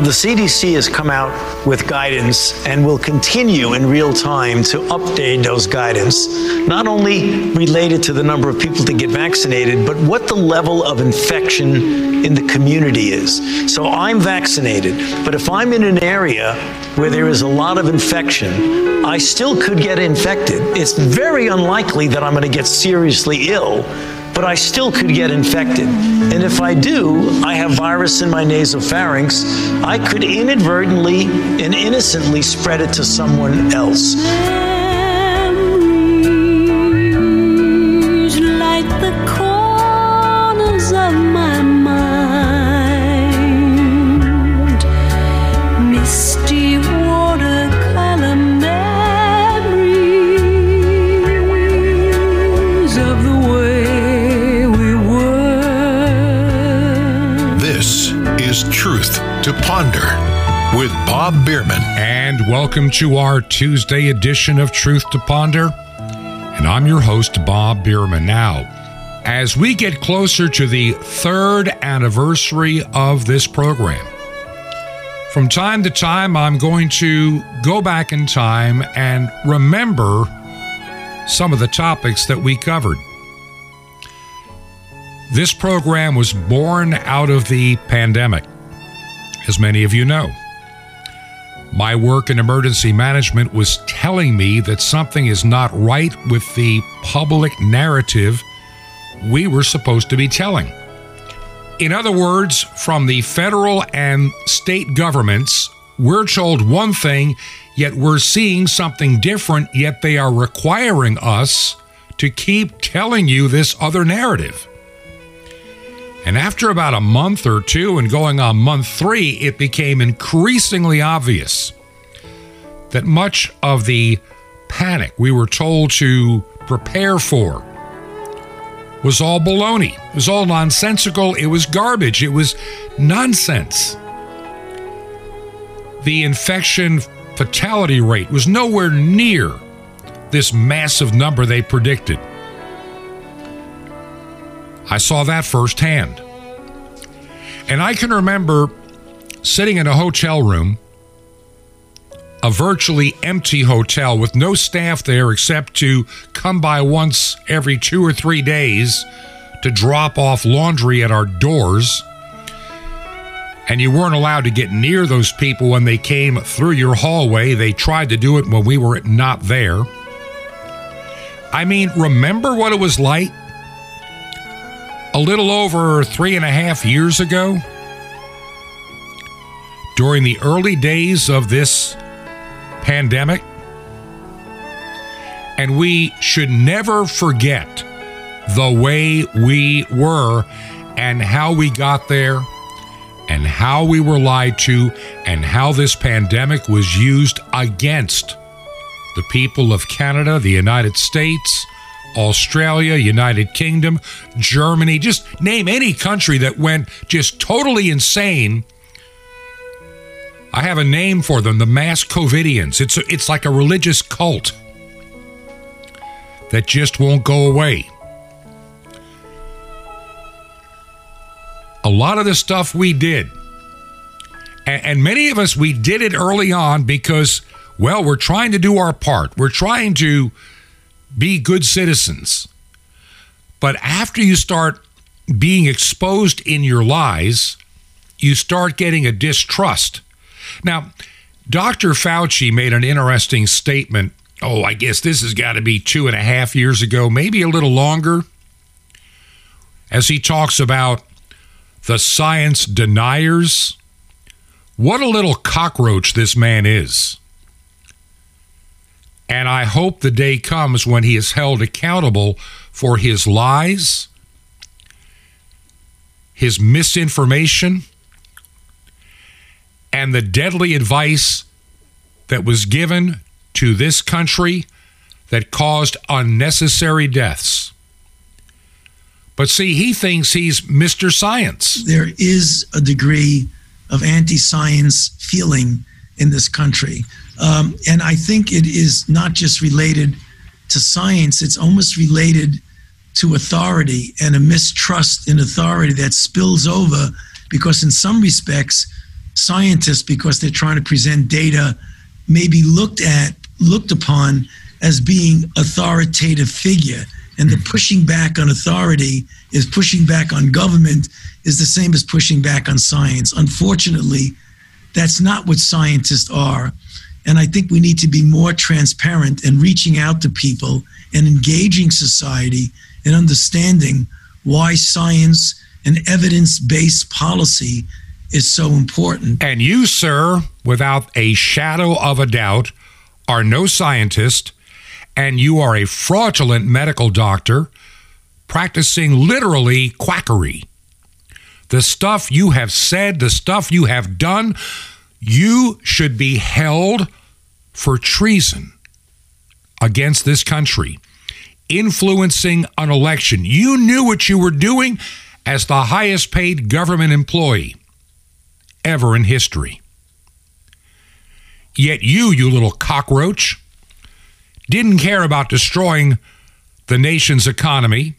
The CDC has come out with guidance and will continue in real time to update those guidance, not only related to the number of people to get vaccinated, but what the level of infection in the community is. So I'm vaccinated, but if I'm in an area where there is a lot of infection, I still could get infected. It's very unlikely that I'm going to get seriously ill but I still could get infected. And if I do, I have virus in my nasopharynx, I could inadvertently and innocently spread it to someone else. To Ponder with Bob Bierman. And welcome to our Tuesday edition of Truth to Ponder. And I'm your host, Bob Bierman. Now, as we get closer to the third anniversary of this program, from time to time, I'm going to go back in time and remember some of the topics that we covered. This program was born out of the pandemic as many of you know. My work in emergency management was telling me that something is not right with the public narrative we were supposed to be telling. In other words, from the federal and state governments, we're told one thing, yet we're seeing something different, yet they are requiring us to keep telling you this other narrative. And after about a month or two and going on month three, it became increasingly obvious that much of the panic we were told to prepare for was all baloney. It was all nonsensical. It was garbage. It was nonsense. The infection fatality rate was nowhere near this massive number they predicted. I saw that firsthand. And I can remember sitting in a hotel room, a virtually empty hotel with no staff there except to come by once every two or three days to drop off laundry at our doors. And you weren't allowed to get near those people when they came through your hallway. They tried to do it when we were not there. I mean, remember what it was like a little over three and a half years ago, during the early days of this pandemic. And we should never forget the way we were and how we got there and how we were lied to and how this pandemic was used against the people of Canada, the United States, Australia, United Kingdom, Germany, just name any country that went just totally insane. I have a name for them, the mass COVIDians. It's, a, it's like a religious cult that just won't go away. A lot of the stuff we did, and, and many of us, we did it early on because, well, we're trying to do our part. We're trying to be good citizens. But after you start being exposed in your lies, you start getting a distrust. Now, Dr. Fauci made an interesting statement. Oh, I guess this has got to be two and a half years ago, maybe a little longer, as he talks about the science deniers. What a little cockroach this man is. And I hope the day comes when he is held accountable for his lies, his misinformation, and the deadly advice that was given to this country that caused unnecessary deaths. But see, he thinks he's Mr. Science. There is a degree of anti science feeling in this country. Um, and I think it is not just related to science, it's almost related to authority and a mistrust in authority that spills over because, in some respects, scientists, because they're trying to present data, may be looked at, looked upon as being authoritative figure. And the pushing back on authority is pushing back on government is the same as pushing back on science. Unfortunately, that's not what scientists are. And I think we need to be more transparent and reaching out to people and engaging society in understanding why science and evidence based policy is so important. And you, sir, without a shadow of a doubt, are no scientist, and you are a fraudulent medical doctor practicing literally quackery. The stuff you have said, the stuff you have done, you should be held for treason against this country, influencing an election. You knew what you were doing as the highest paid government employee ever in history. Yet you, you little cockroach, didn't care about destroying the nation's economy,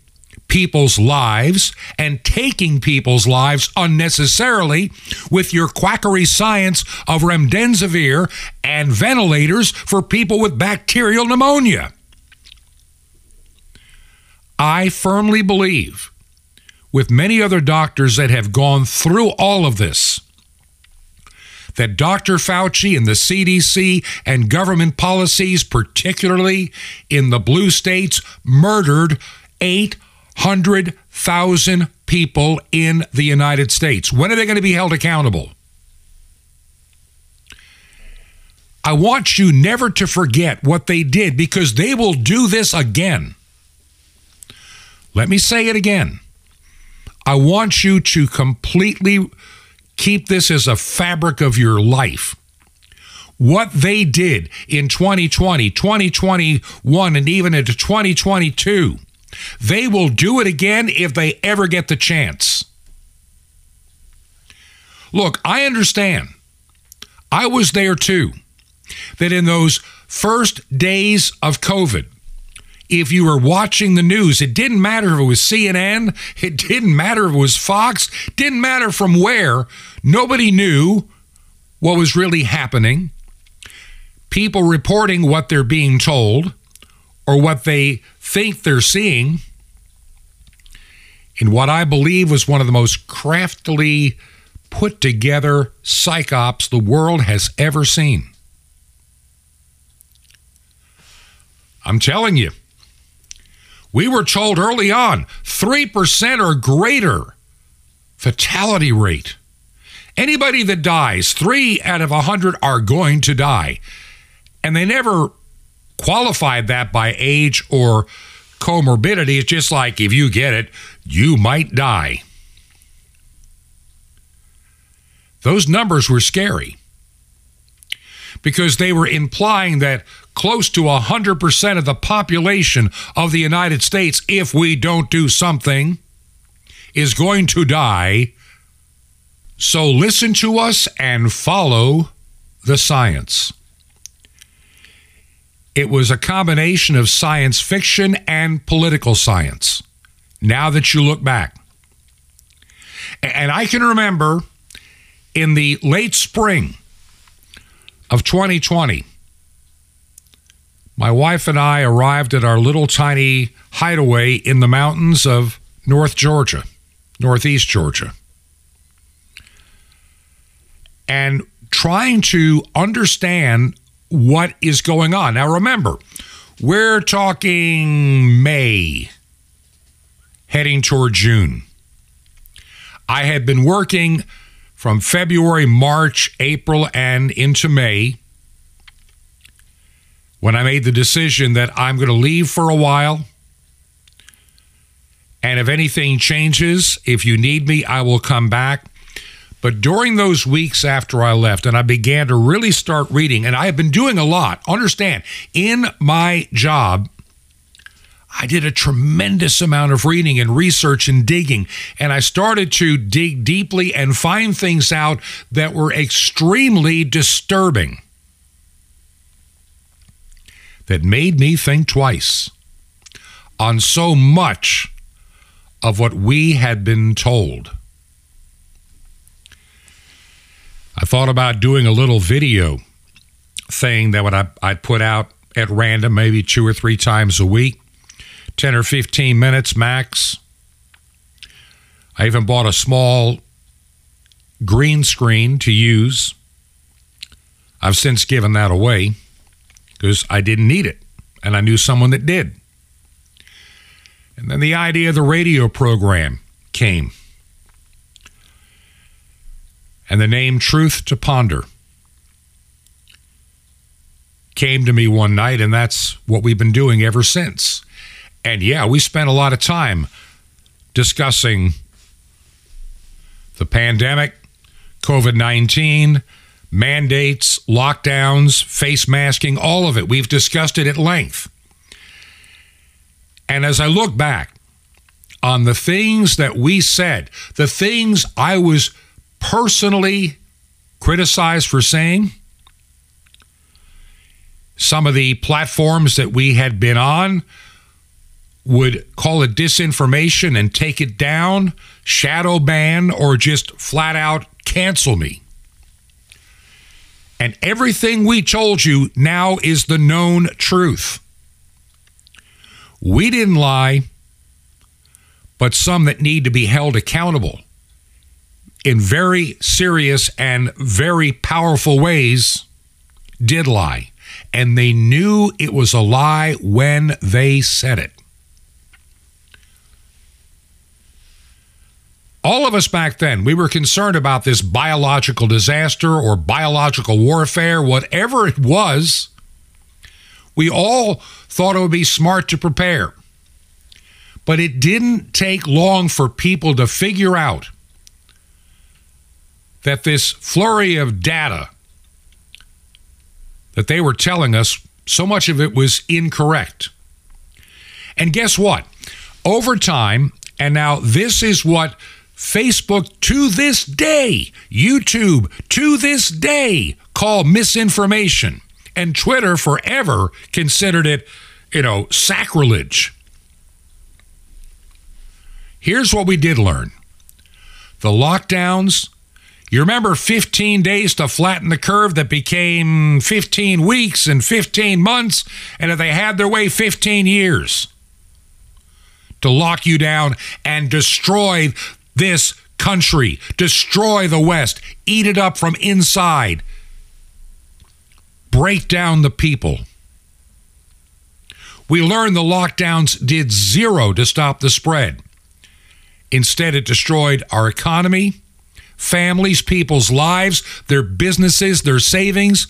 people's lives, and taking people's lives unnecessarily with your quackery science of remdesivir and ventilators for people with bacterial pneumonia. I firmly believe, with many other doctors that have gone through all of this, that Dr. Fauci and the CDC and government policies, particularly in the blue states, murdered 800,000 people in the United States. When are they going to be held accountable? I want you never to forget what they did because they will do this again. Let me say it again. I want you to completely keep this as a fabric of your life. What they did in 2020, 2021, and even into 2022, they will do it again if they ever get the chance. Look, I understand. I was there too. That in those first days of COVID, if you were watching the news, it didn't matter if it was CNN, it didn't matter if it was Fox, didn't matter from where, nobody knew what was really happening. People reporting what they're being told or what they think they're seeing in what I believe was one of the most craftily put together psyops the world has ever seen. I'm telling you, we were told early on 3% or greater fatality rate. Anybody that dies, three out of a 100 are going to die. And they never qualified that by age or comorbidity. It's just like if you get it, you might die. Those numbers were scary because they were implying that close to 100% of the population of the United States, if we don't do something, is going to die. So listen to us and follow the science. It was a combination of science fiction and political science. Now that you look back, and I can remember in the late spring of 2020, my wife and I arrived at our little tiny hideaway in the mountains of North Georgia, Northeast Georgia. And trying to understand what is going on. Now, remember, we're talking May, heading toward June. I had been working from February, March, April, and into May when I made the decision that I'm going to leave for a while. And if anything changes, if you need me, I will come back. But during those weeks after I left, and I began to really start reading, and I have been doing a lot, understand, in my job, I did a tremendous amount of reading and research and digging, and I started to dig deeply and find things out that were extremely disturbing that made me think twice on so much of what we had been told. Thought about doing a little video thing that would I, I'd put out at random, maybe two or three times a week, 10 or 15 minutes max. I even bought a small green screen to use. I've since given that away because I didn't need it and I knew someone that did. And then the idea of the radio program came. And the name Truth to Ponder came to me one night, and that's what we've been doing ever since. And yeah, we spent a lot of time discussing the pandemic, COVID 19, mandates, lockdowns, face masking, all of it. We've discussed it at length. And as I look back on the things that we said, the things I was personally criticized for saying, some of the platforms that we had been on would call it disinformation and take it down, shadow ban, or just flat out cancel me. And everything we told you now is the known truth. We didn't lie, but some that need to be held accountable in very serious and very powerful ways did lie. And they knew it was a lie when they said it. All of us back then, we were concerned about this biological disaster or biological warfare, whatever it was. We all thought it would be smart to prepare. But it didn't take long for people to figure out that this flurry of data that they were telling us, so much of it was incorrect. And guess what? Over time, and now this is what Facebook to this day, YouTube to this day call misinformation, and Twitter forever considered it, you know, sacrilege. Here's what we did learn the lockdowns you remember 15 days to flatten the curve that became 15 weeks and 15 months, and if they had their way, 15 years to lock you down and destroy this country, destroy the West, eat it up from inside, break down the people. We learned the lockdowns did zero to stop the spread. Instead, it destroyed our economy families, people's lives, their businesses, their savings,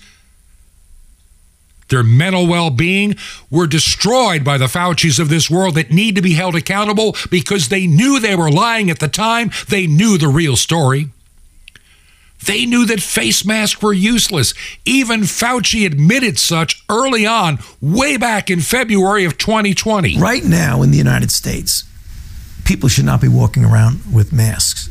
their mental well being were destroyed by the Faucis of this world that need to be held accountable because they knew they were lying at the time. They knew the real story. They knew that face masks were useless. Even Fauci admitted such early on, way back in February of 2020. Right now in the United States, people should not be walking around with masks.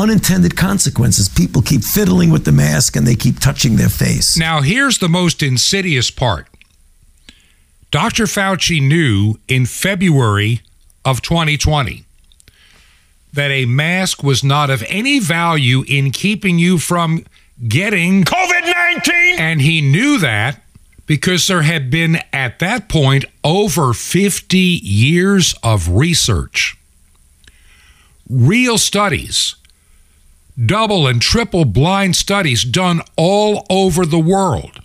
unintended consequences. People keep fiddling with the mask and they keep touching their face. Now, here's the most insidious part Dr. Fauci knew in February of 2020 that a mask was not of any value in keeping you from getting COVID 19. And he knew that because there had been, at that point, over 50 years of research, real studies double and triple blind studies done all over the world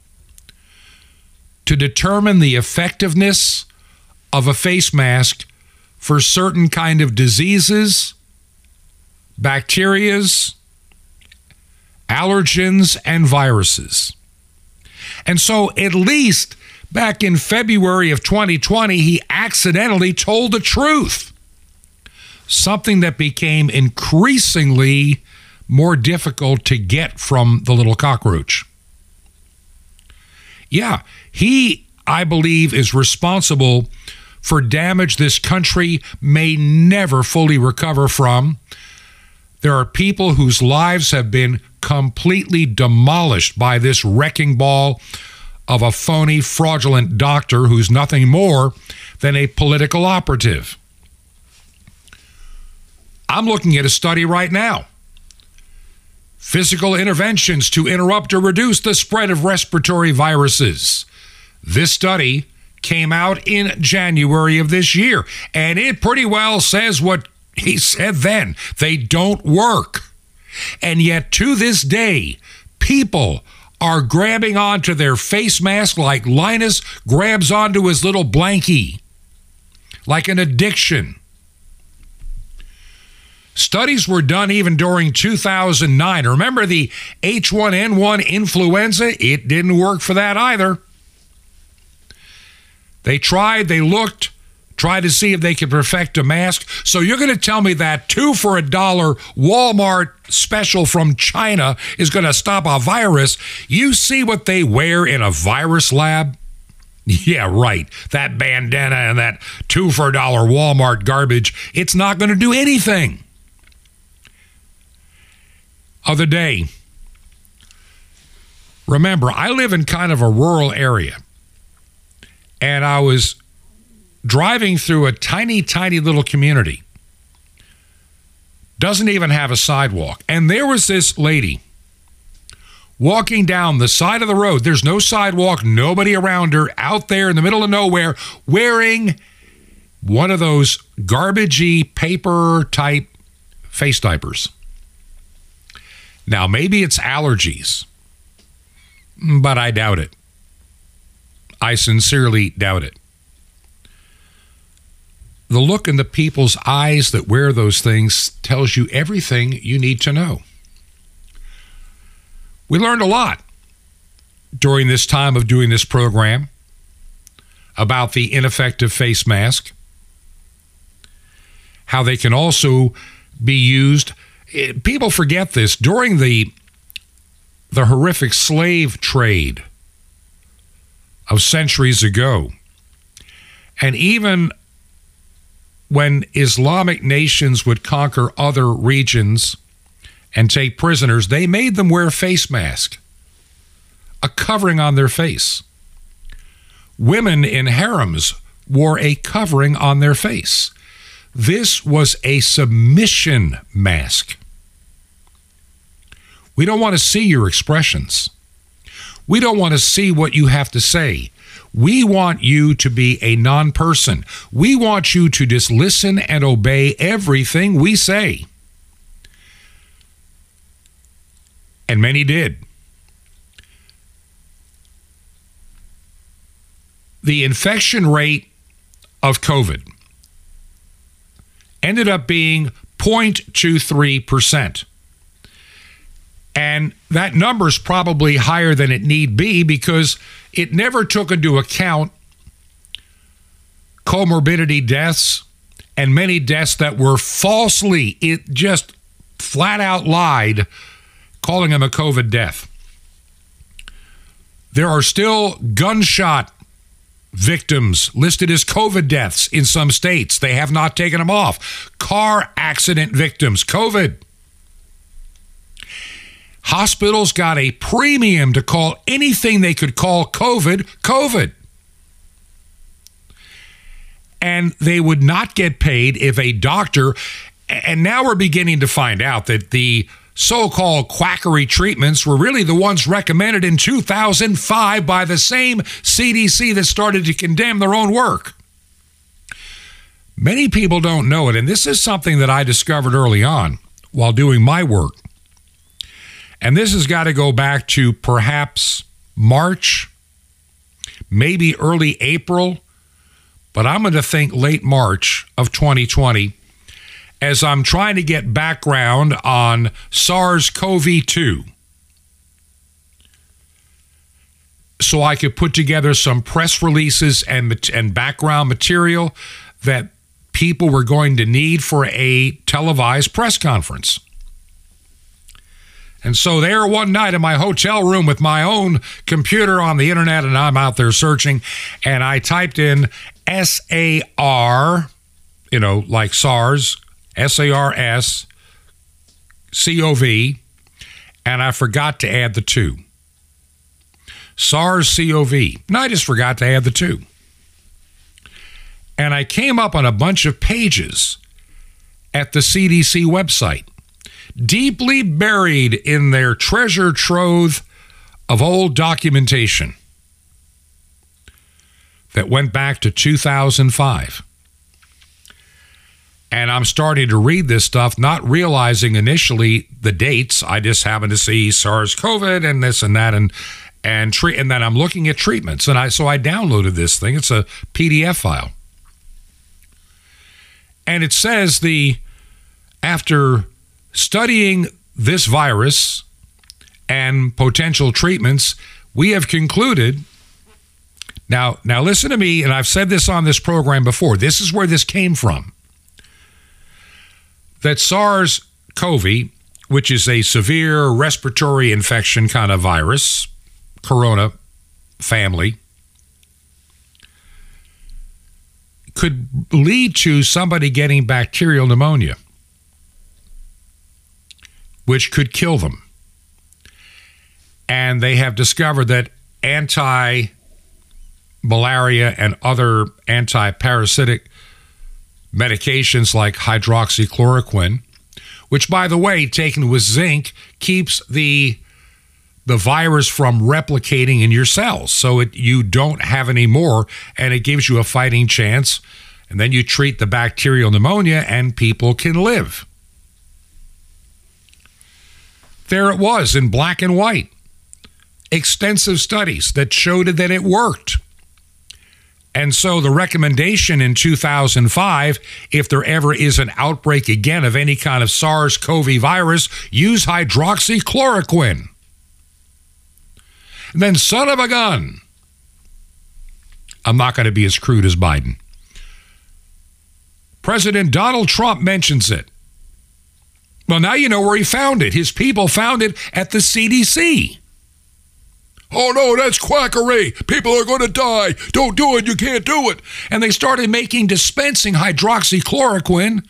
to determine the effectiveness of a face mask for certain kind of diseases, bacterias, allergens and viruses. And so at least back in February of 2020 he accidentally told the truth. Something that became increasingly more difficult to get from the little cockroach. Yeah, he I believe is responsible for damage this country may never fully recover from. There are people whose lives have been completely demolished by this wrecking ball of a phony, fraudulent doctor who's nothing more than a political operative. I'm looking at a study right now. Physical interventions to interrupt or reduce the spread of respiratory viruses. This study came out in January of this year, and it pretty well says what he said then. They don't work. And yet, to this day, people are grabbing onto their face mask like Linus grabs onto his little blankie, like an addiction. Studies were done even during 2009. Remember the H1N1 influenza? It didn't work for that either. They tried, they looked, tried to see if they could perfect a mask. So you're going to tell me that two for a dollar Walmart special from China is going to stop a virus? You see what they wear in a virus lab? Yeah, right. That bandana and that two for a dollar Walmart garbage, it's not going to do anything. Other day, remember, I live in kind of a rural area and I was driving through a tiny, tiny little community. Doesn't even have a sidewalk. And there was this lady walking down the side of the road. There's no sidewalk, nobody around her, out there in the middle of nowhere, wearing one of those garbagey paper type face diapers. Now, maybe it's allergies, but I doubt it. I sincerely doubt it. The look in the people's eyes that wear those things tells you everything you need to know. We learned a lot during this time of doing this program about the ineffective face mask, how they can also be used. Eh, people forget this during the the horrific slave trade of centuries ago. And even when Islamic nations would conquer other regions and take prisoners, they made them wear face mask, a covering on their face. Women in harems wore a covering on their face. This was a submission mask. We don't want to see your expressions. We don't want to see what you have to say. We want you to be a non person. We want you to just listen and obey everything we say. And many did. The infection rate of COVID ended up being 0.23%. And that number is probably higher than it need be because it never took into account comorbidity deaths and many deaths that were falsely, it just flat out lied, calling them a COVID death. There are still gunshot victims listed as COVID deaths in some states. They have not taken them off. Car accident victims, COVID. Hospitals got a premium to call anything they could call COVID, COVID. And they would not get paid if a doctor, and now we're beginning to find out that the so called quackery treatments were really the ones recommended in 2005 by the same CDC that started to condemn their own work. Many people don't know it, and this is something that I discovered early on while doing my work. And this has got to go back to perhaps March, maybe early April, but I'm going to think late March of 2020 as I'm trying to get background on SARS CoV 2. So I could put together some press releases and, and background material that people were going to need for a televised press conference. And so there one night in my hotel room with my own computer on the internet, and I'm out there searching, and I typed in S A R, you know, like SARS, S A R S, C O V, and I forgot to add the two. SARS CoV. And I just forgot to add the two. And I came up on a bunch of pages at the CDC website, deeply buried in their treasure trove of old documentation that went back to 2005. And I'm starting to read this stuff, not realizing initially the dates. I just happened to see SARS COVID and this and that and and treat and then I'm looking at treatments. And I so I downloaded this thing. It's a PDF file. And it says the after studying this virus and potential treatments, we have concluded now now listen to me and I've said this on this program before. This is where this came from. That SARS CoV, which is a severe respiratory infection kind of virus, corona family could lead to somebody getting bacterial pneumonia, which could kill them. And they have discovered that anti malaria and other anti parasitic medications like hydroxychloroquine, which, by the way, taken with zinc, keeps the the virus from replicating in your cells. So it, you don't have any more, and it gives you a fighting chance. And then you treat the bacterial pneumonia, and people can live. There it was in black and white. Extensive studies that showed that it worked. And so the recommendation in 2005 if there ever is an outbreak again of any kind of SARS CoV virus, use hydroxychloroquine. And then, son of a gun, I'm not going to be as crude as Biden. President Donald Trump mentions it. Well, now you know where he found it. His people found it at the CDC. Oh no, that's quackery. People are going to die. Don't do it. You can't do it. And they started making dispensing hydroxychloroquine,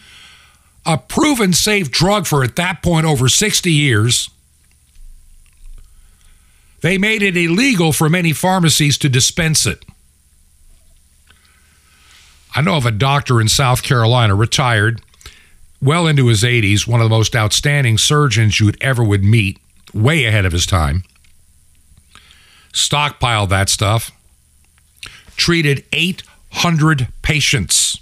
a proven safe drug for at that point over 60 years. They made it illegal for many pharmacies to dispense it. I know of a doctor in South Carolina, retired, well into his 80s, one of the most outstanding surgeons you'd ever would meet, way ahead of his time. Stockpiled that stuff. Treated 800 patients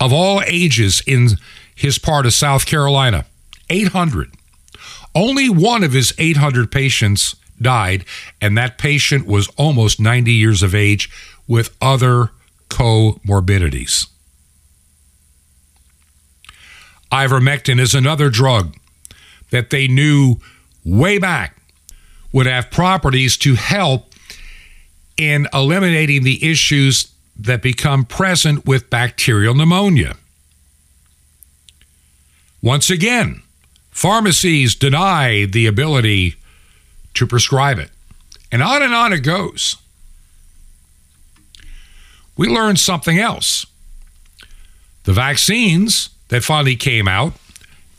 of all ages in his part of South Carolina. 800. Only one of his 800 patients died, and that patient was almost 90 years of age with other comorbidities. Ivermectin is another drug that they knew way back would have properties to help in eliminating the issues that become present with bacterial pneumonia. Once again, pharmacies deny the ability to prescribe it. And on and on it goes. We learned something else. The vaccines that finally came out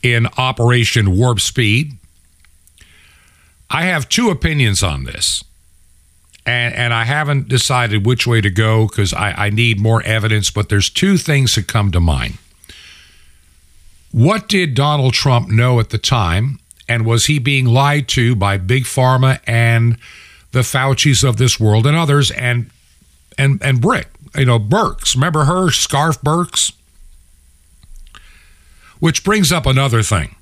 in Operation Warp Speed. I have two opinions on this. And, and I haven't decided which way to go because I, I need more evidence, but there's two things that come to mind. What did Donald Trump know at the time and was he being lied to by big pharma and the Fauci's of this world and others and and and Brick, you know, Birx. Remember her, Scarf Birx? Which brings up another thing.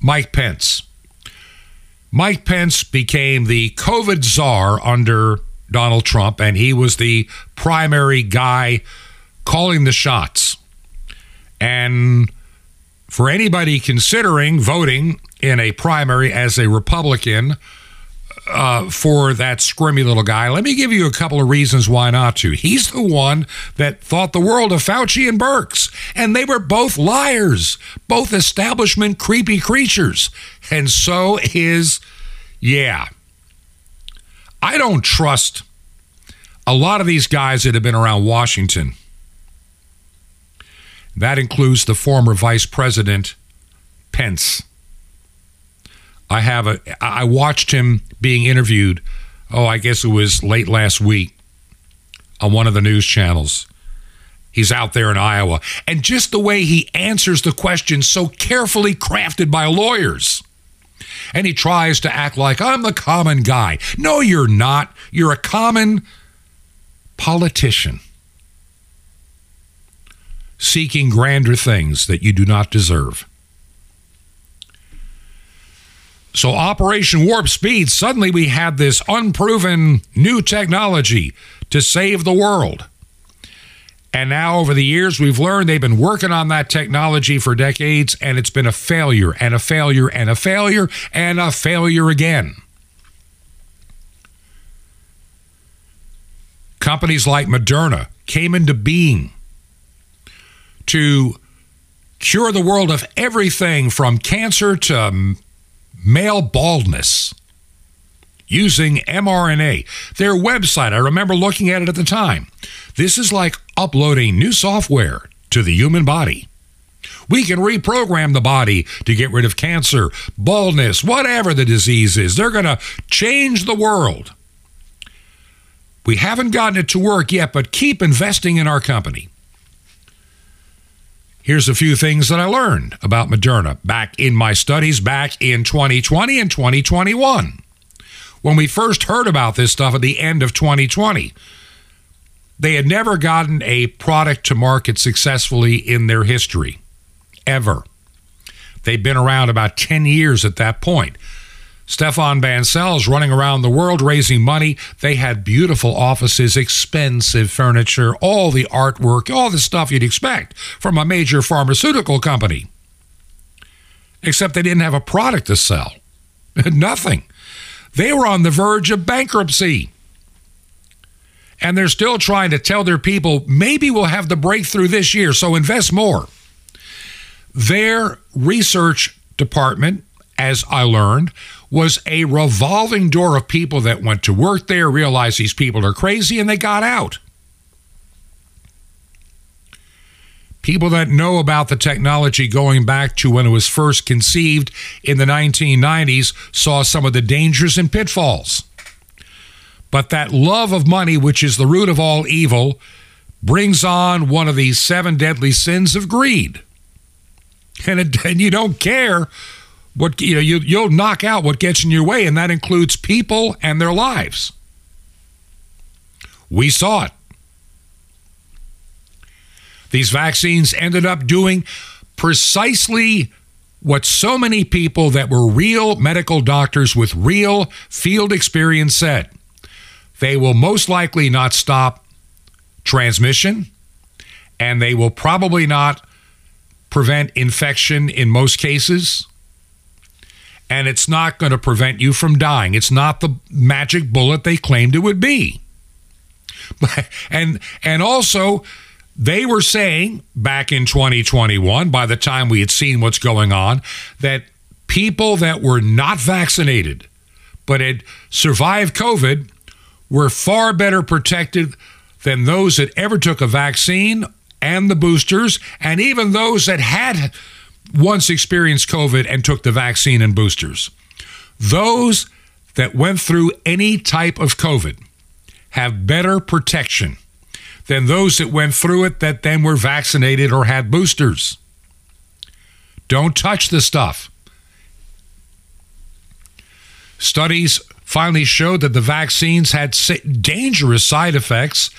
Mike Pence. Mike Pence became the COVID czar under Donald Trump, and he was the primary guy calling the shots. And for anybody considering voting in a primary as a Republican, uh, for that squirmy little guy. Let me give you a couple of reasons why not to. He's the one that thought the world of Fauci and Birx, and they were both liars, both establishment creepy creatures. And so is, yeah. I don't trust a lot of these guys that have been around Washington. That includes the former Vice President Pence. I have a I watched him being interviewed. Oh, I guess it was late last week on one of the news channels. He's out there in Iowa. And just the way he answers the questions so carefully crafted by lawyers. And he tries to act like I'm the common guy. No, you're not. You're a common politician seeking grander things that you do not deserve. So, Operation Warp Speed, suddenly we had this unproven new technology to save the world. And now, over the years, we've learned they've been working on that technology for decades, and it's been a failure, and a failure, and a failure, and a failure again. Companies like Moderna came into being to cure the world of everything from cancer to male baldness using mRNA. Their website, I remember looking at it at the time. This is like uploading new software to the human body. We can reprogram the body to get rid of cancer, baldness, whatever the disease is. They're going to change the world. We haven't gotten it to work yet, but keep investing in our company. Here's a few things that I learned about Moderna back in my studies back in 2020 and 2021. When we first heard about this stuff at the end of 2020, they had never gotten a product to market successfully in their history, ever. They'd been around about 10 years at that point. Stéphane Bancel's running around the world raising money. They had beautiful offices, expensive furniture, all the artwork, all the stuff you'd expect from a major pharmaceutical company. Except they didn't have a product to sell. Nothing. They were on the verge of bankruptcy. And they're still trying to tell their people maybe we'll have the breakthrough this year, so invest more. Their research department, as I learned, was a revolving door of people that went to work there, realized these people are crazy, and they got out. People that know about the technology going back to when it was first conceived in the 1990s saw some of the dangers and pitfalls. But that love of money, which is the root of all evil, brings on one of these seven deadly sins of greed. And, it, and you don't care what you know you you'll knock out what gets in your way and that includes people and their lives. We saw it. These vaccines ended up doing precisely what so many people that were real medical doctors with real field experience said. They will most likely not stop transmission and they will probably not prevent infection in most cases and it's not going to prevent you from dying. It's not the magic bullet they claimed it would be. and and also they were saying back in 2021 by the time we had seen what's going on that people that were not vaccinated but had survived COVID were far better protected than those that ever took a vaccine and the boosters and even those that had once experienced COVID and took the vaccine and boosters. Those that went through any type of COVID have better protection than those that went through it that then were vaccinated or had boosters. Don't touch the stuff. Studies finally showed that the vaccines had dangerous side effects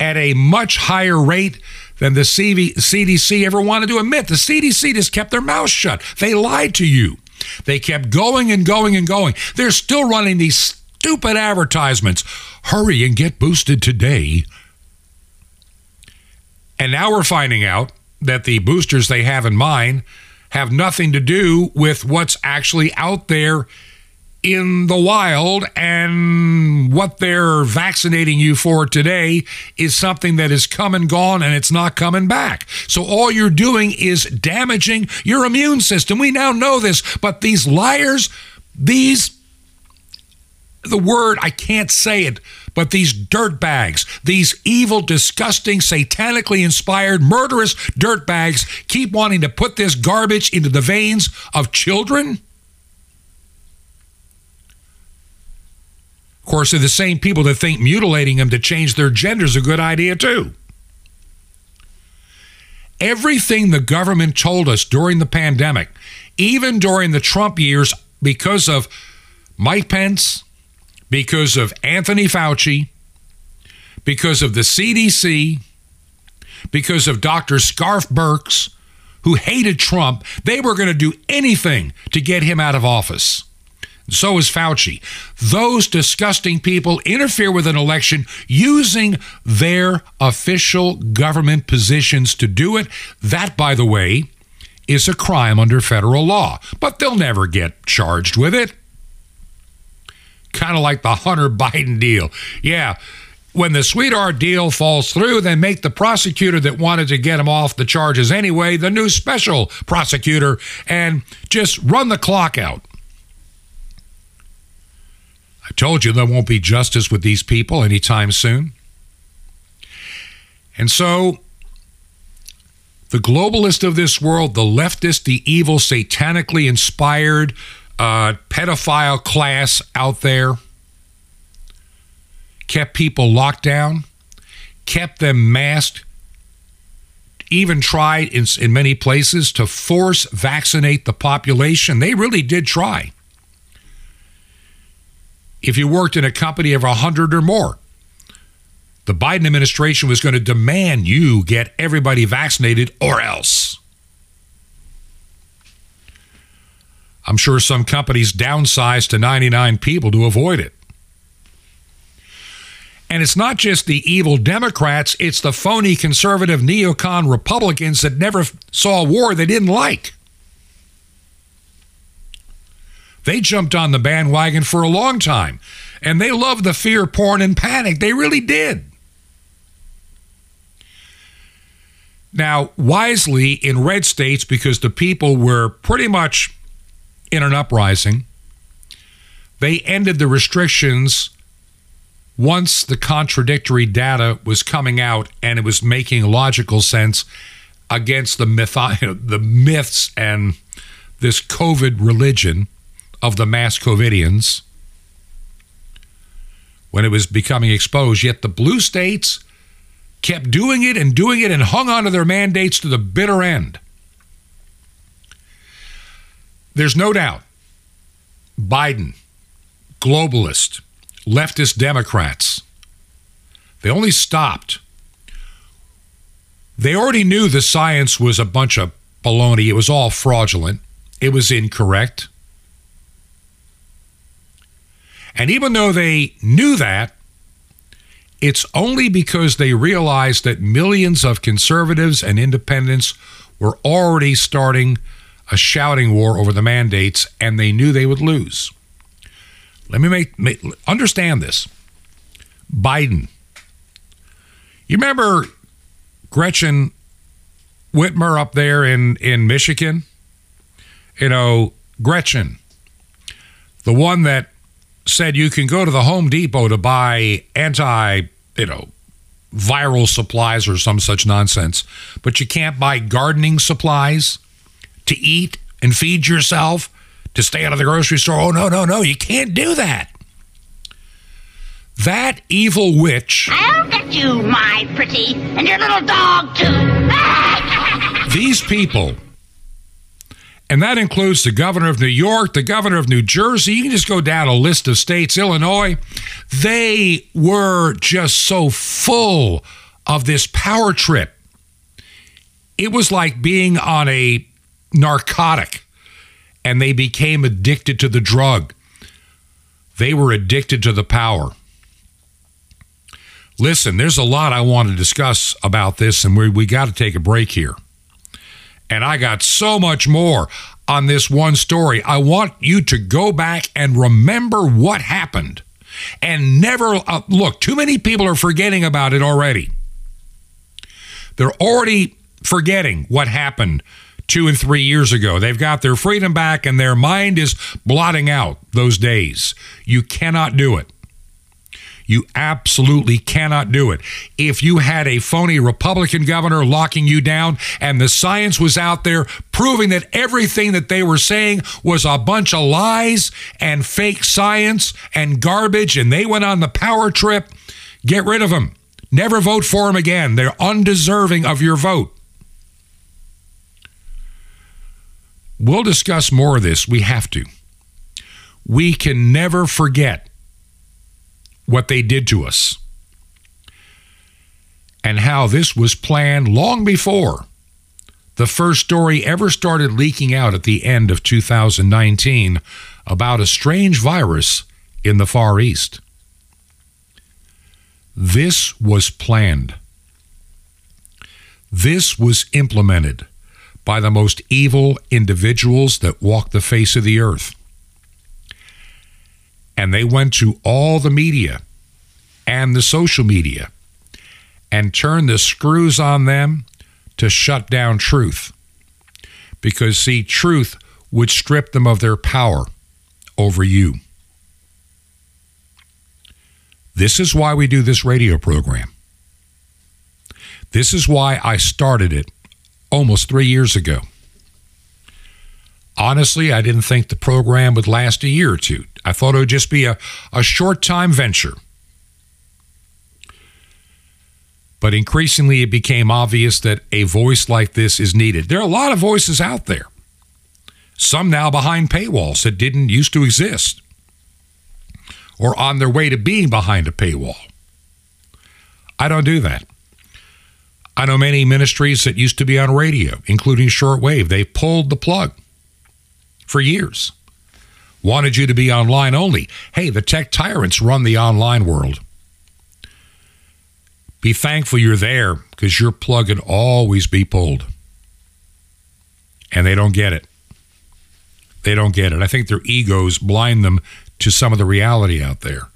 at a much higher rate than the CDC ever wanted to admit. The CDC just kept their mouth shut. They lied to you. They kept going and going and going. They're still running these stupid advertisements. Hurry and get boosted today. And now we're finding out that the boosters they have in mind have nothing to do with what's actually out there in the wild, and what they're vaccinating you for today is something that is come and gone and it's not coming back. So all you're doing is damaging your immune system. We now know this, but these liars, these the word, I can't say it, but these dirtbags, these evil, disgusting, satanically inspired, murderous dirtbags keep wanting to put this garbage into the veins of children. Of course, they're the same people that think mutilating them to change their gender is a good idea, too. Everything the government told us during the pandemic, even during the Trump years, because of Mike Pence, because of Anthony Fauci, because of the CDC, because of Dr. Scarf Birx, who hated Trump, they were going to do anything to get him out of office. So is Fauci. Those disgusting people interfere with an election using their official government positions to do it. That, by the way, is a crime under federal law, but they'll never get charged with it. Kind of like the Hunter Biden deal. Yeah. When the sweetheart deal falls through, they make the prosecutor that wanted to get him off the charges anyway the new special prosecutor and just run the clock out. Told you there won't be justice with these people anytime soon. And so, the globalist of this world, the leftist, the evil, satanically inspired uh, pedophile class out there, kept people locked down, kept them masked, even tried in, in many places to force vaccinate the population. They really did try if you worked in a company of 100 or more. The Biden administration was going to demand you get everybody vaccinated or else. I'm sure some companies downsized to 99 people to avoid it. And it's not just the evil Democrats, it's the phony conservative neocon Republicans that never saw a war they didn't like. They jumped on the bandwagon for a long time and they loved the fear porn and panic. They really did. Now, wisely in red states, because the people were pretty much in an uprising, they ended the restrictions once the contradictory data was coming out and it was making logical sense against the myth, the myths and this COVID religion of the mass COVIDians when it was becoming exposed. Yet the blue states kept doing it and doing it and hung on to their mandates to the bitter end. There's no doubt Biden, globalist, leftist Democrats, they only stopped. They already knew the science was a bunch of baloney. It was all fraudulent. It was incorrect. And even though they knew that, it's only because they realized that millions of conservatives and independents were already starting a shouting war over the mandates and they knew they would lose. Let me make, make understand this. Biden. You remember Gretchen Whitmer up there in, in Michigan? You know, Gretchen, the one that said you can go to the Home Depot to buy anti, you know, viral supplies or some such nonsense, but you can't buy gardening supplies to eat and feed yourself to stay out of the grocery store. Oh, no, no, no, you can't do that. That evil witch. I'll get you, my pretty, and your little dog, too. these people and that includes the governor of New York, the governor of New Jersey. You can just go down a list of states, Illinois. They were just so full of this power trip. It was like being on a narcotic, and they became addicted to the drug. They were addicted to the power. Listen, there's a lot I want to discuss about this, and we, we got to take a break here. And I got so much more. on this one story. I want you to go back and remember what happened and never uh, look. Too many people are forgetting about it already. They're already forgetting what happened two and three years ago. They've got their freedom back and their mind is blotting out those days. You cannot do it. You absolutely cannot do it. If you had a phony Republican governor locking you down and the science was out there proving that everything that they were saying was a bunch of lies and fake science and garbage and they went on the power trip, get rid of them. Never vote for them again. They're undeserving of your vote. We'll discuss more of this. We have to. We can never forget what they did to us and how this was planned long before the first story ever started leaking out at the end of 2019 about a strange virus in the Far East. This was planned. This was implemented by the most evil individuals that walk the face of the earth. And they went to all the media and the social media and turned the screws on them to shut down truth. Because, see, truth would strip them of their power over you. This is why we do this radio program. This is why I started it almost three years ago. Honestly, I didn't think the program would last a year or two. I thought it would just be a, a short time venture. But increasingly, it became obvious that a voice like this is needed. There are a lot of voices out there, some now behind paywalls that didn't used to exist or on their way to being behind a paywall. I don't do that. I know many ministries that used to be on radio, including shortwave. They pulled the plug for years. Wanted you to be online only. Hey, the tech tyrants run the online world. Be thankful you're there because your plug can always be pulled. And they don't get it. They don't get it. I think their egos blind them to some of the reality out there.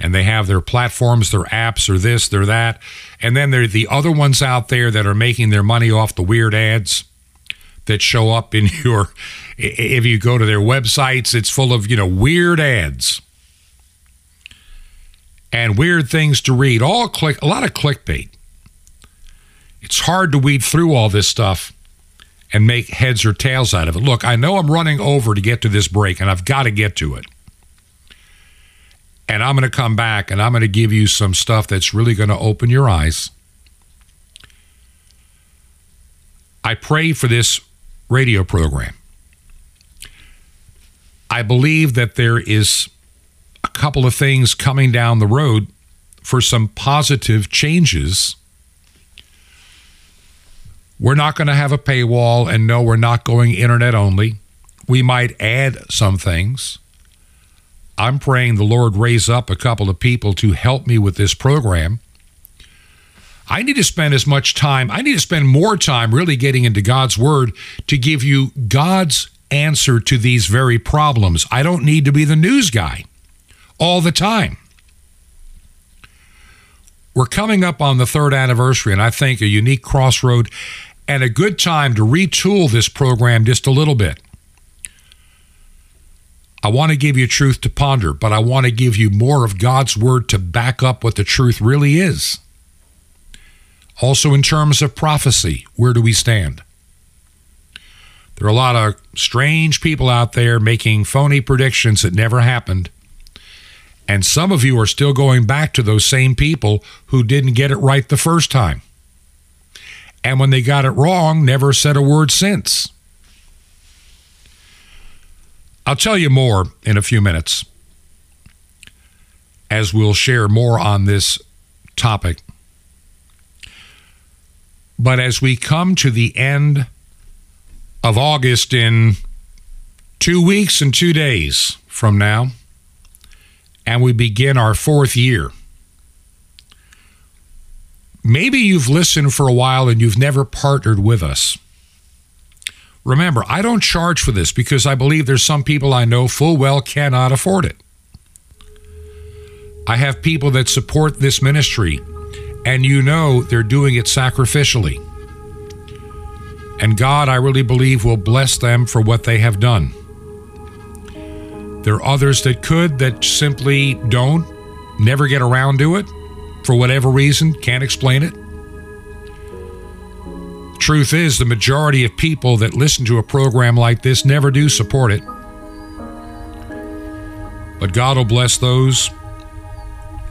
And they have their platforms, their apps, or this, or that. And then there are the other ones out there that are making their money off the weird ads that show up in your if you go to their websites it's full of you know weird ads. And weird things to read. All click a lot of clickbait. It's hard to weed through all this stuff and make heads or tails out of it. Look i know i'm running over to get to this break and i've got to get to it. And I'm going to come back and I'm going to give you some stuff that's really going to open your eyes. I pray for this radio program. I believe that there is a couple of things coming down the road for some positive changes. We're not going to have a paywall, and no, we're not going internet only. We might add some things. I'm praying the Lord raise up a couple of people to help me with this program. I need to spend as much time, I need to spend more time really getting into God's Word to give you God's answer to these very problems. I don't need to be the news guy all the time. We're coming up on the third anniversary, and I think a unique crossroad and a good time to retool this program just a little bit. I want to give you truth to ponder, but I want to give you more of God's word to back up what the truth really is. Also, in terms of prophecy, where do we stand? There are a lot of strange people out there making phony predictions that never happened. And some of you are still going back to those same people who didn't get it right the first time. And when they got it wrong, never said a word since. I'll tell you more in a few minutes as we'll share more on this topic. But as we come to the end of August in two weeks and two days from now, and we begin our fourth year, maybe you've listened for a while and you've never partnered with us. Remember, I don't charge for this because I believe there's some people I know full well cannot afford it. I have people that support this ministry, and you know they're doing it sacrificially. And God, I really believe, will bless them for what they have done. There are others that could that simply don't, never get around to it for whatever reason, can't explain it. Truth is, the majority of people that listen to a program like this never do support it. But God will bless those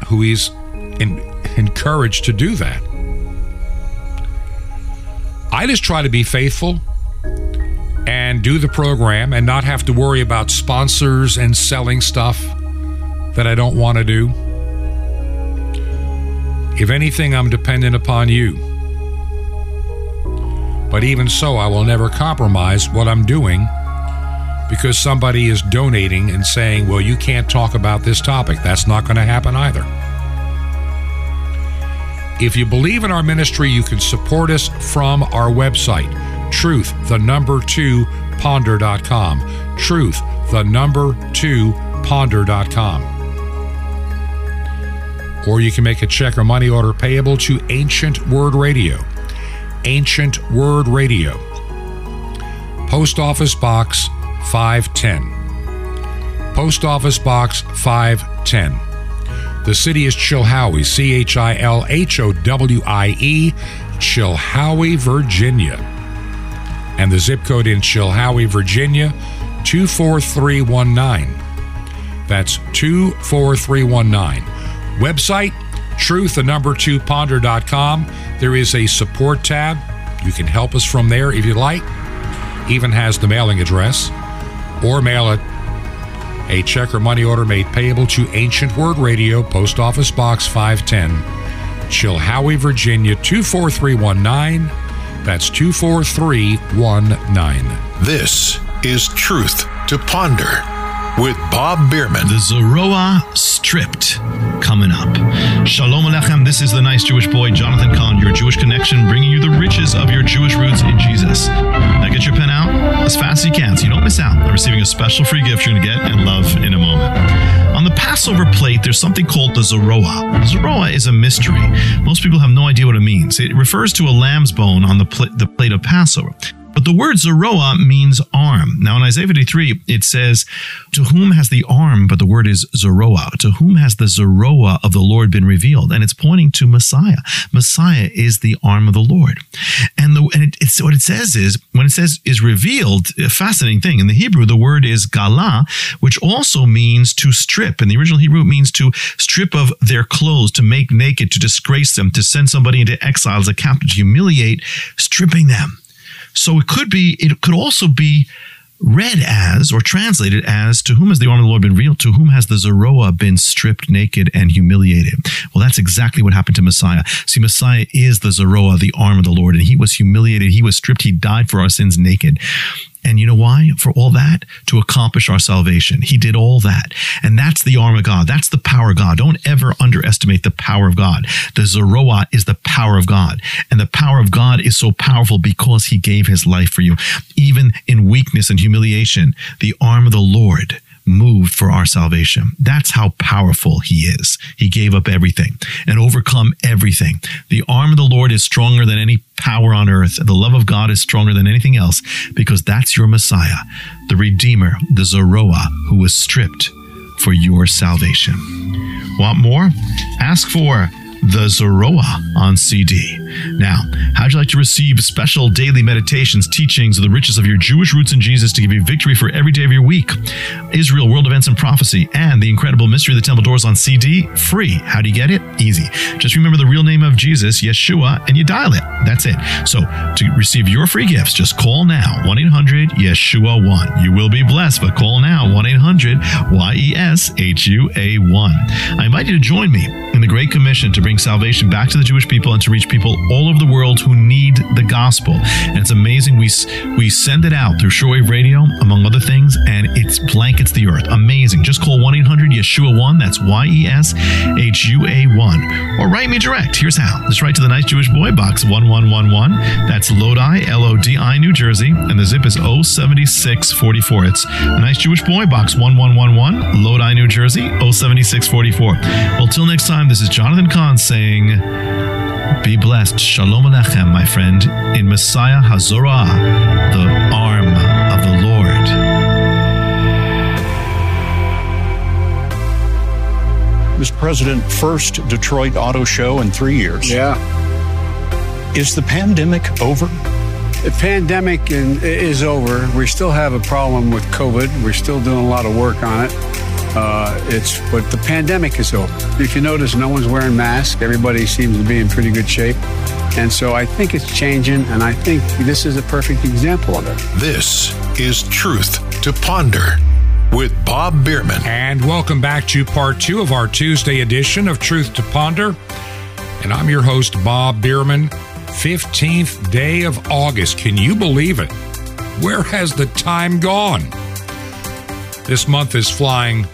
who He's encouraged to do that. I just try to be faithful and do the program and not have to worry about sponsors and selling stuff that I don't want to do. If anything, I'm dependent upon you. But even so, I will never compromise what I'm doing because somebody is donating and saying, well, you can't talk about this topic. That's not going to happen either. If you believe in our ministry, you can support us from our website, truth, the number two, ponder.com. Truth, the number two, ponder.com. Or you can make a check or money order payable to Ancient Word Radio. Ancient Word Radio. Post Office Box 510. Post Office Box 510. The city is Chilhowie, C H I L H O W I E, Chilhowie, Virginia. And the zip code in Chilhowie, Virginia, 24319. That's 24319. Website, truth, the number two ponder.com. There is a support tab. You can help us from there if you like. Even has the mailing address. Or mail it a check or money order made payable to Ancient Word Radio, Post Office Box 510, Chilhowie, Virginia 24319. That's 24319. This is Truth to Ponder with Bob Bierman. The Zoroa Stripped coming up. Shalom Alechem. This is the nice Jewish boy, Jonathan Cahn, your Jewish connection, bringing you the riches of your Jewish roots in Jesus. Now get your pen out as fast as you can so you don't miss out on receiving a special free gift you're going to get and love in a moment. On the Passover plate, there's something called the Zoroa. Zoroa is a mystery. Most people have no idea what it means. It refers to a lamb's bone on the, pl- the plate of Passover. But the word Zoroa means arm. Now in Isaiah 53, it says, To whom has the arm, but the word is Zoroa? To whom has the Zoroa of the Lord been revealed? And it's pointing to Messiah. Messiah is the arm of the Lord. And, the, and it, it's what it says is, when it says is revealed, a fascinating thing. In the Hebrew, the word is gala, which also means to strip. In the original Hebrew, it means to strip of their clothes, to make naked, to disgrace them, to send somebody into exile as a captive, to humiliate, stripping them. So it could be, it could also be read as or translated as to whom has the arm of the Lord been revealed? To whom has the Zoroa been stripped naked and humiliated? Well, that's exactly what happened to Messiah. See, Messiah is the Zoroa, the arm of the Lord, and he was humiliated. He was stripped. He died for our sins naked. And you know why? For all that, to accomplish our salvation. He did all that. And that's the arm of God. That's the power of God. Don't ever underestimate the power of God. The Zoroa is the power of God. And the power of God is so powerful because he gave his life for you. Even in weakness and humiliation, the arm of the Lord moved for our salvation. That's how powerful he is. He gave up everything and overcome everything. The arm of the Lord is stronger than any power on earth. The love of God is stronger than anything else because that's your Messiah, the Redeemer, the Zoroa, who was stripped for your salvation. Want more? Ask for the Zoroa on CD. Now, how'd you like to receive special daily meditations, teachings of the riches of your Jewish roots in Jesus to give you victory for every day of your week? Israel, world events and prophecy, and the incredible mystery of the temple doors on CD, free. How do you get it? Easy. Just remember the real name of Jesus, Yeshua, and you dial it. That's it. So, to receive your free gifts, just call now 1 800 Yeshua 1. You will be blessed, but call now 1 800 Y E S H U A 1. I invite you to join me in the Great Commission to bring salvation back to the Jewish people and to reach people all over the world who need the gospel. And it's amazing. We we send it out through Shortwave Radio, among other things, and it blankets the earth. Amazing. Just call 1 800 Yeshua 1. That's Y E S H U A 1. Or write me direct. Here's how. Just write to the Nice Jewish Boy, Box 1111. That's Lodi, L O D I, New Jersey. And the zip is 07644. It's the Nice Jewish Boy, Box 1111, Lodi, New Jersey, 07644. Well, till next time, this is Jonathan Cahn saying, Be blessed. Shalom Alechem, my friend, in Messiah Hazorah, the arm of the Lord. Mr. President, first Detroit Auto Show in three years. Yeah. Is the pandemic over? The pandemic in, is over. We still have a problem with COVID. We're still doing a lot of work on it. Uh, it's but the pandemic is over. If you notice, no one's wearing masks. Everybody seems to be in pretty good shape, and so I think it's changing. And I think this is a perfect example of it. This is Truth to Ponder with Bob Bierman. And welcome back to part two of our Tuesday edition of Truth to Ponder. And I'm your host, Bob Bierman. 15th day of August. Can you believe it? Where has the time gone? This month is flying,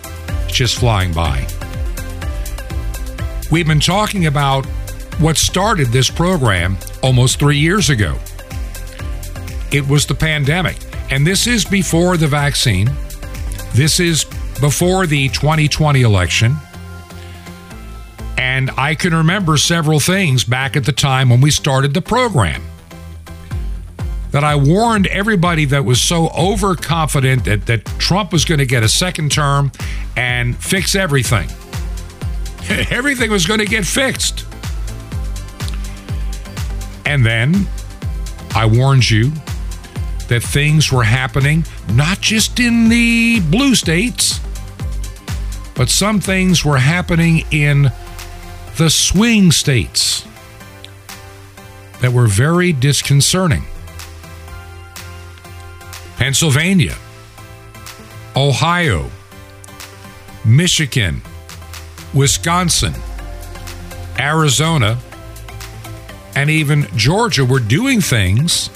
just flying by. We've been talking about what started this program almost three years ago. It was the pandemic. And this is before the vaccine. This is before the 2020 election. And I can remember several things back at the time when we started the program that I warned everybody that was so overconfident that, that Trump was going to get a second term and fix everything. everything was going to get fixed. And then I warned you that things were happening not just in the blue states, but some things were happening in the swing states that were very disconcerting. Pennsylvania, Ohio, Michigan, Wisconsin, Arizona, and even Georgia were doing things.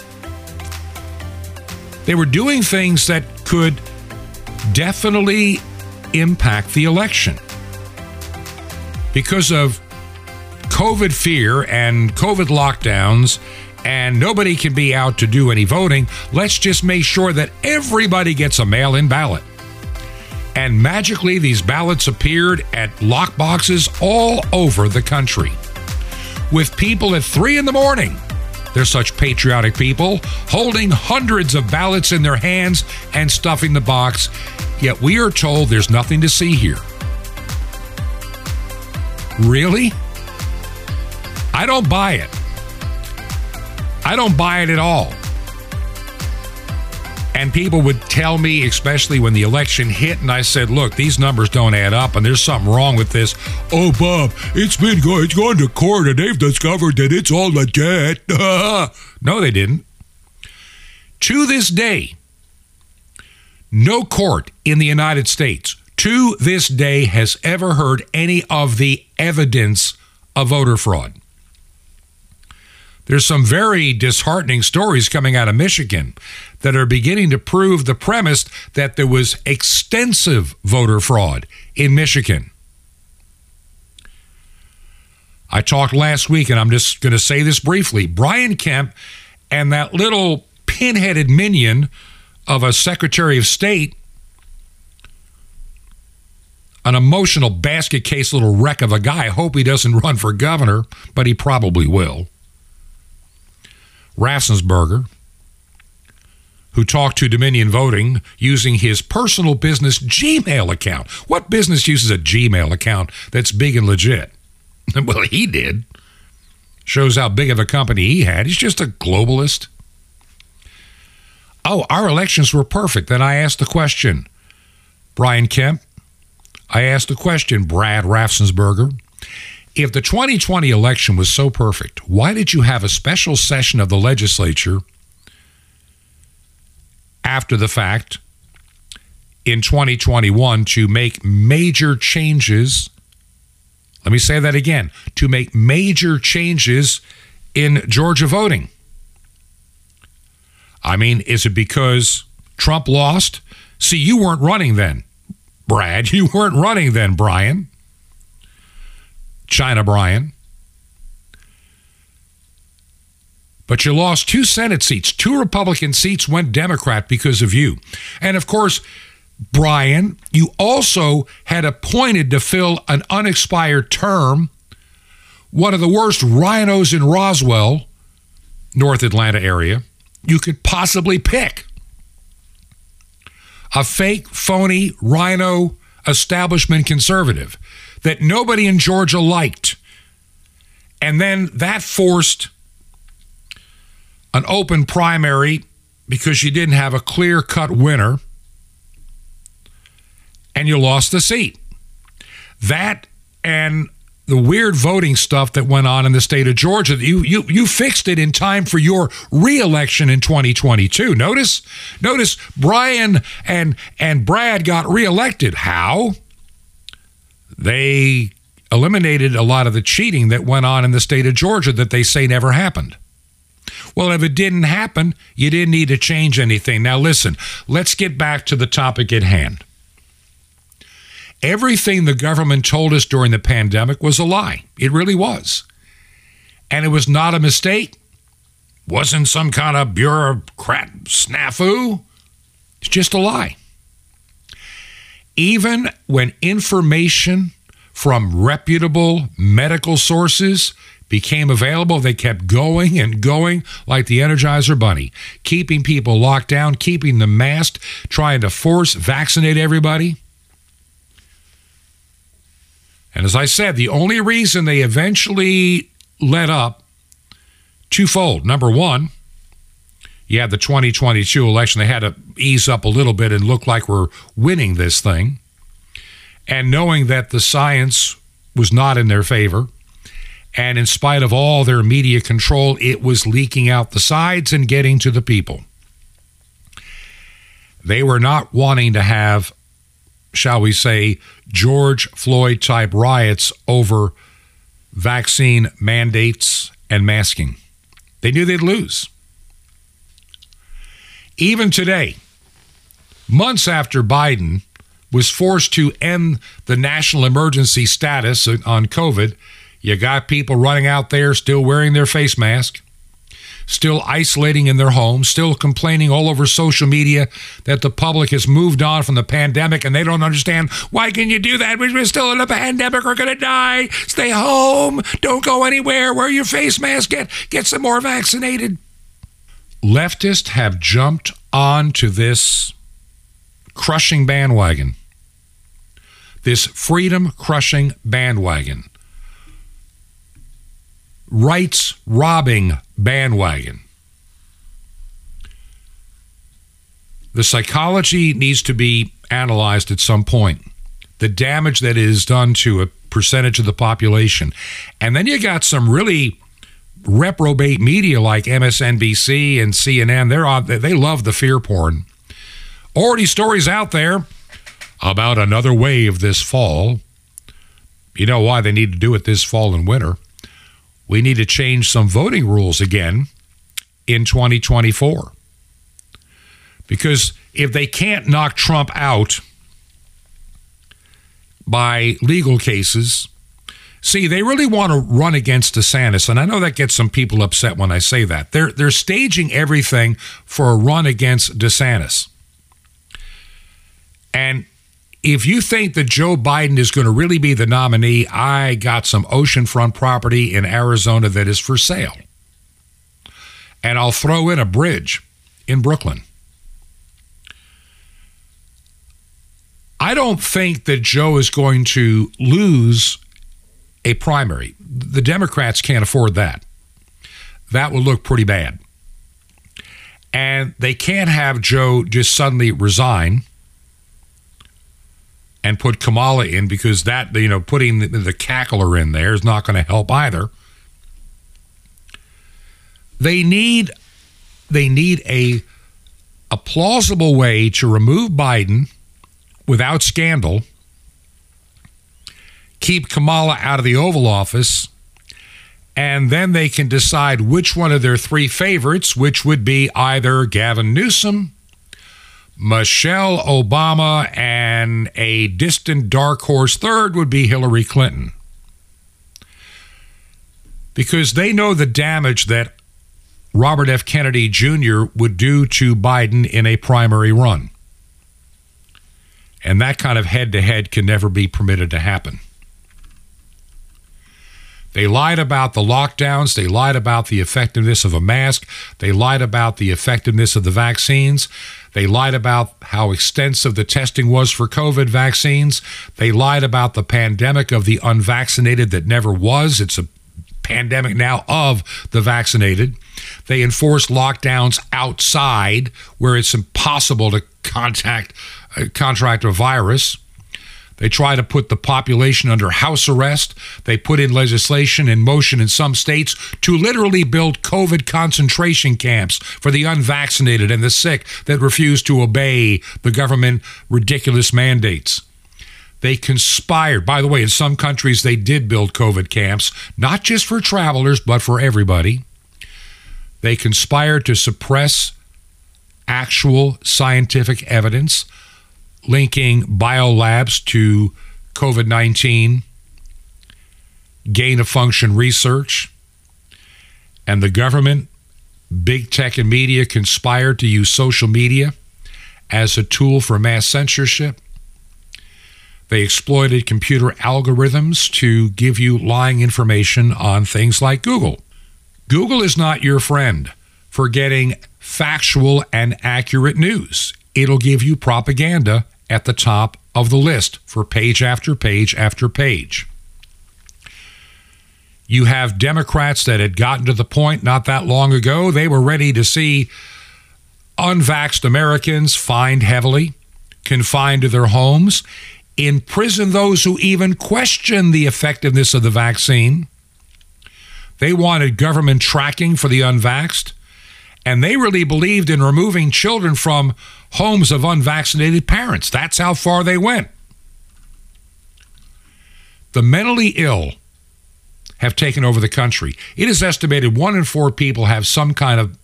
They were doing things that could definitely impact the election because of COVID fear and COVID lockdowns, and nobody can be out to do any voting. Let's just make sure that everybody gets a mail in ballot. And magically, these ballots appeared at lock boxes all over the country with people at three in the morning. They're such patriotic people, holding hundreds of ballots in their hands and stuffing the box. Yet we are told there's nothing to see here. Really? I don't buy it. I don't buy it at all. And people would tell me, especially when the election hit, and I said, look, these numbers don't add up and there's something wrong with this. Oh, Bob, it's been going, it's gone to court and they've discovered that it's all legit. no, they didn't. To this day, no court in the United States to this day has ever heard any of the evidence of voter fraud. There's some very disheartening stories coming out of Michigan that are beginning to prove the premise that there was extensive voter fraud in Michigan. I talked last week, and I'm just going to say this briefly. Brian Kemp and that little pinheaded minion of a Secretary of State, an emotional basket case little wreck of a guy. I hope he doesn't run for governor, but he probably will. Raffensperger, who talked to Dominion Voting using his personal business Gmail account. What business uses a Gmail account that's big and legit? well, he did. Shows how big of a company he had. He's just a globalist. Oh, our elections were perfect. Then I asked the question, Brian Kemp, I asked the question, Brad Raffensperger, if the 2020 election was so perfect, why did you have a special session of the legislature after the fact in 2021 to make major changes? Let me say that again to make major changes in Georgia voting? I mean, is it because Trump lost? See, you weren't running then, Brad. You weren't running then, Brian. China Brian. But you lost two Senate seats. Two Republican seats went Democrat because of you. And of course, Brian, you also had appointed to fill an unexpired term one of the worst RINOs in Roswell, North Atlanta area, you could possibly pick. A fake, phony RINO establishment conservative that nobody in Georgia liked. And then that forced an open primary because you didn't have a clear cut winner and you lost the seat. That and the weird voting stuff that went on in the state of Georgia, you you you fixed it in time for your reelection in 2022. Notice notice Brian and and Brad got reelected. How? They eliminated a lot of the cheating that went on in the state of Georgia that they say never happened. Well, if it didn't happen, you didn't need to change anything. Now, listen, let's get back to the topic at hand. Everything the government told us during the pandemic was a lie. It really was. And it was not a mistake. Wasn't some kind of bureaucrat snafu. It's just a lie. Even when information from reputable medical sources became available, they kept going and going like the Energizer Bunny, keeping people locked down, keeping them masked, trying to force vaccinate everybody. And as I said, the only reason they eventually let up twofold. Number one, you had the 2022 election. They had to ease up a little bit and look like we're winning this thing. And knowing that the science was not in their favor, and in spite of all their media control, it was leaking out the sides and getting to the people. They were not wanting to have, shall we say, George Floyd type riots over vaccine mandates and masking. They knew they'd lose. Even today, months after Biden was forced to end the national emergency status on COVID, you got people running out there still wearing their face mask, still isolating in their homes, still complaining all over social media that the public has moved on from the pandemic and they don't understand why can you do that? We're still in a pandemic. We're going to die. Stay home. Don't go anywhere. Wear your face mask. Get get some more vaccinated. Leftists have jumped onto this crushing bandwagon. This freedom crushing bandwagon rights robbing bandwagon. The psychology needs to be analyzed at some point. The damage that is done to a percentage of the population. And then you got some really reprobate media like MSNBC and CNN. They're on, they love the fear porn. Already stories out there about another wave this fall. You know why they need to do it this fall and winter we need to change some voting rules again in 2024. Because if they can't knock Trump out by legal cases, see, they really want to run against DeSantis. And I know that gets some people upset when I say that. They're, they're staging everything for a run against DeSantis. And if you think that Joe Biden is going to really be the nominee, I got some oceanfront property in Arizona that is for sale. And I'll throw in a bridge in Brooklyn. I don't think that Joe is going to lose a primary. The Democrats can't afford that. That would look pretty bad. And they can't have Joe just suddenly resign and put Kamala in because that, you know, putting the, the cackler in there is not going to help either. They need they need a a plausible way to remove Biden without scandal, keep Kamala out of the Oval Office, and then they can decide which one of their three favorites, which would be either Gavin Newsom, Michelle Obama, and a distant dark horse third would be Hillary Clinton. Because they know the damage that Robert F. Kennedy Jr. would do to Biden in a primary run. And that kind of head to head can never be permitted to happen. They lied about the lockdowns. They lied about the effectiveness of a mask. They lied about the effectiveness of the vaccines. They lied about how extensive the testing was for COVID vaccines. They lied about the pandemic of the unvaccinated that never was. It's a pandemic now of the vaccinated. They enforce lockdowns outside where it's impossible to contact uh, contract a virus. They try to put the population under house arrest. They put in legislation in motion in some states to literally build COVID concentration camps for the unvaccinated and the sick that refuse to obey the government ridiculous mandates. They conspired. By the way, in some countries, they did build COVID camps, not just for travelers, but for everybody. They conspired to suppress actual scientific evidence linking biolabs to COVID 19, gain of function research, and the government, big tech, and media conspired to use social media as a tool for mass censorship. They exploited computer algorithms to give you lying information on things like Google. Google is not your friend for getting factual and accurate news. It'll give you propaganda at the top of the list for page after page after page. You have Democrats that had gotten to the point not that long ago, they were ready to see unvaxxed Americans fined heavily, confined to their homes, imprison those who even question the effectiveness of the vaccine. They wanted government tracking for the unvaxxed, and they really believed in removing children from homes of unvaccinated parents. That's how far they went. The mentally ill have taken over the country. It is estimated one in four people have some kind of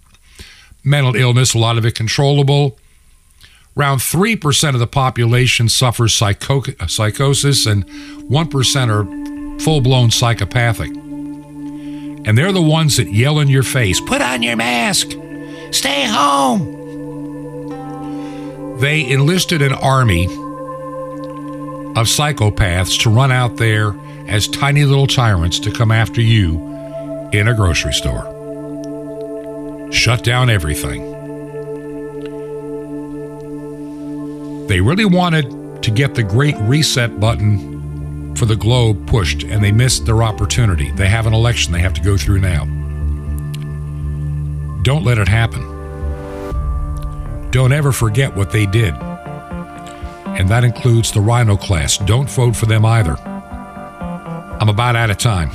mental illness, a lot of it controllable. Around 3% of the population suffers psycho- uh, psychosis, and 1% are full blown psychopathic. And they're the ones that yell in your face put on your mask, stay home. They enlisted an army of psychopaths to run out there as tiny little tyrants to come after you in a grocery store. Shut down everything. They really wanted to get the great reset button for the globe pushed, and they missed their opportunity. They have an election they have to go through now. Don't let it happen. Don't ever forget what they did. And that includes the RINO class. Don't vote for them either. I'm about out of time.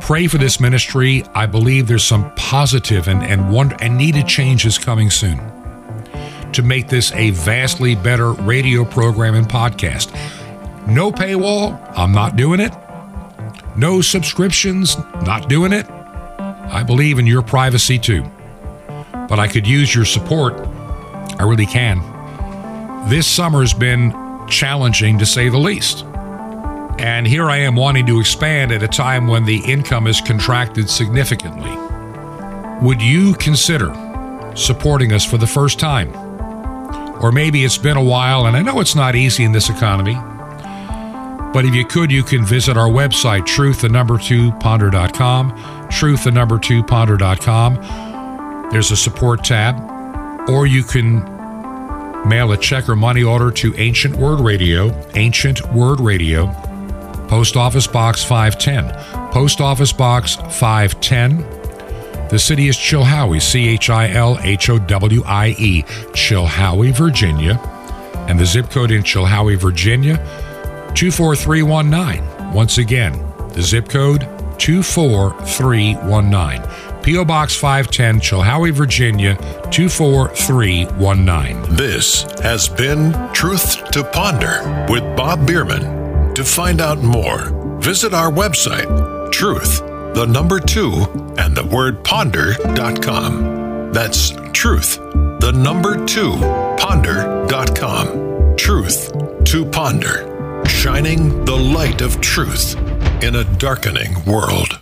Pray for this ministry. I believe there's some positive and, and, wonder, and needed changes coming soon to make this a vastly better radio program and podcast. No paywall, I'm not doing it. No subscriptions, not doing it. I believe in your privacy too but I could use your support. I really can. This summer's been challenging to say the least. And here I am wanting to expand at a time when the income is contracted significantly. Would you consider supporting us for the first time? Or maybe it's been a while, and I know it's not easy in this economy. But if you could, you can visit our website, truth the number two ponder.com, truth the number two ponder.com there's a support tab, or you can mail a check or money order to Ancient Word Radio, Ancient Word Radio, Post Office Box 510. Post Office Box 510. The city is Chilhowie, C H I L H O W I E, Chilhowie, Virginia. And the zip code in Chilhowie, Virginia, 24319. Once again, the zip code 24319. P.O. Box 510, Chilhowie, Virginia 24319. This has been Truth to Ponder with Bob Bierman. To find out more, visit our website truth, the number two, and the word ponder.com. That's truth, the number two, ponder.com. Truth to ponder, shining the light of truth in a darkening world.